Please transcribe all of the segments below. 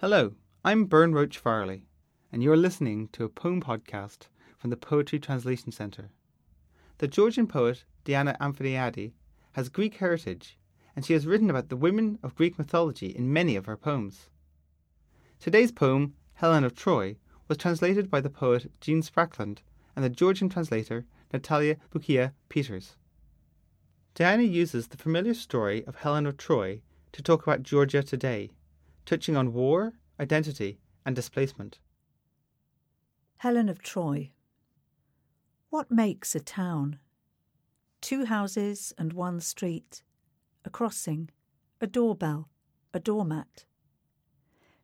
Hello, I'm Bern Roach Farley, and you're listening to a poem podcast from the Poetry Translation Centre. The Georgian poet Diana Anphimiadi has Greek heritage, and she has written about the women of Greek mythology in many of her poems. Today's poem, Helen of Troy, was translated by the poet Jean Sprackland and the Georgian translator Natalia Bukia Peters. Diana uses the familiar story of Helen of Troy to talk about Georgia today touching on war, identity, and displacement. Helen of Troy. What makes a town? Two houses and one street, a crossing, a doorbell, a doormat.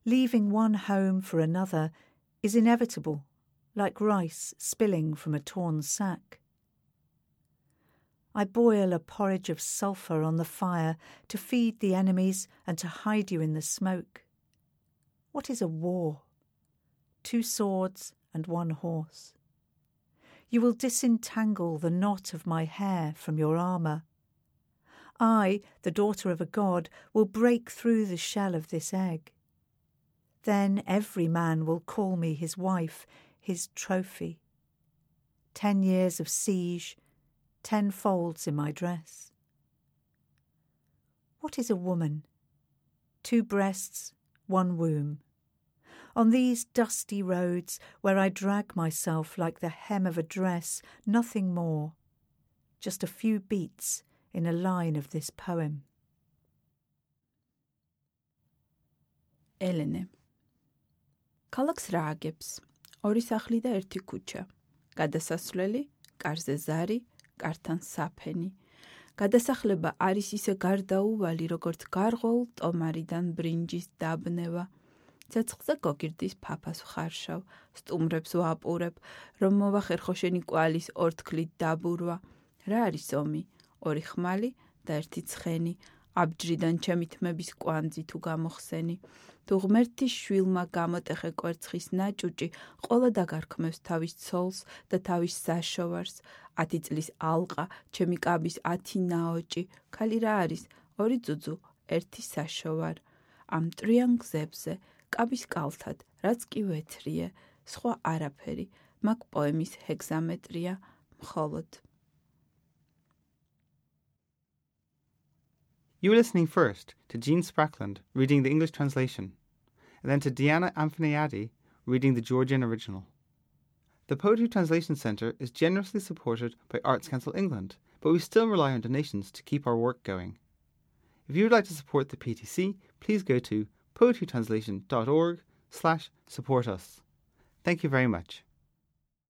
Leaving one home for another is inevitable, like rice spilling from a torn sack. I boil a porridge of sulphur on the fire to feed the enemies and to hide you in the smoke. What is a war? Two swords and one horse. You will disentangle the knot of my hair from your armour. I, the daughter of a god, will break through the shell of this egg. Then every man will call me his wife, his trophy. Ten years of siege, ten folds in my dress. What is a woman? Two breasts, one womb. On these dusty roads, where I drag myself like the hem of a dress, nothing more. Just a few beats in a line of this poem. ელენე ქალაქს რა აგებს? ორი სახლი და ერთი ქუჩა. გადასასვლელი, კარზე ზარი, კართან საფენი. გადასახლება არის ისე გარდაუვალი, როგორც გარღოულ ტომარიდან ბრინჯის დაბნევა. ცეცხლზე გოგირდის ფაფას ხარშავ, სტუმრებს ვაპურებ, რომ მოვახერხო შენი კვალის ორთქლით დაბურვა. რა არის ომი? ორი ხმალი და ერთი ცხენი. აბჯრიდან ჩემი თმების კვანძი თუ გამოხსენი. თუ ღმერთის შვილმა გამოტეხე კვერცხის ნაჭუჭი ყოლა დაგარქმევს თავის ცოლს და თავის საშოვარს. 10 წლის ალყა ჩემი კაბის 10 ნაოჭი. ქალი რა არის? ორი ძუძუ ერთი საშოვარ. ამ ტრიან გზებზე კაბის კალთად რაც კი ვეთრიე სხვა არაფერი. მაგ პოემის ჰეგზამეტრია მხოლოდ You were listening first to Jean Sprackland reading the English translation, and then to Diana Anphimiadi reading the Georgian original. The Poetry Translation Centre is generously supported by Arts Council England, but we still rely on donations to keep our work going. If you would like to support the PTC, please go to poetrytranslation.org slash support us. Thank you very much.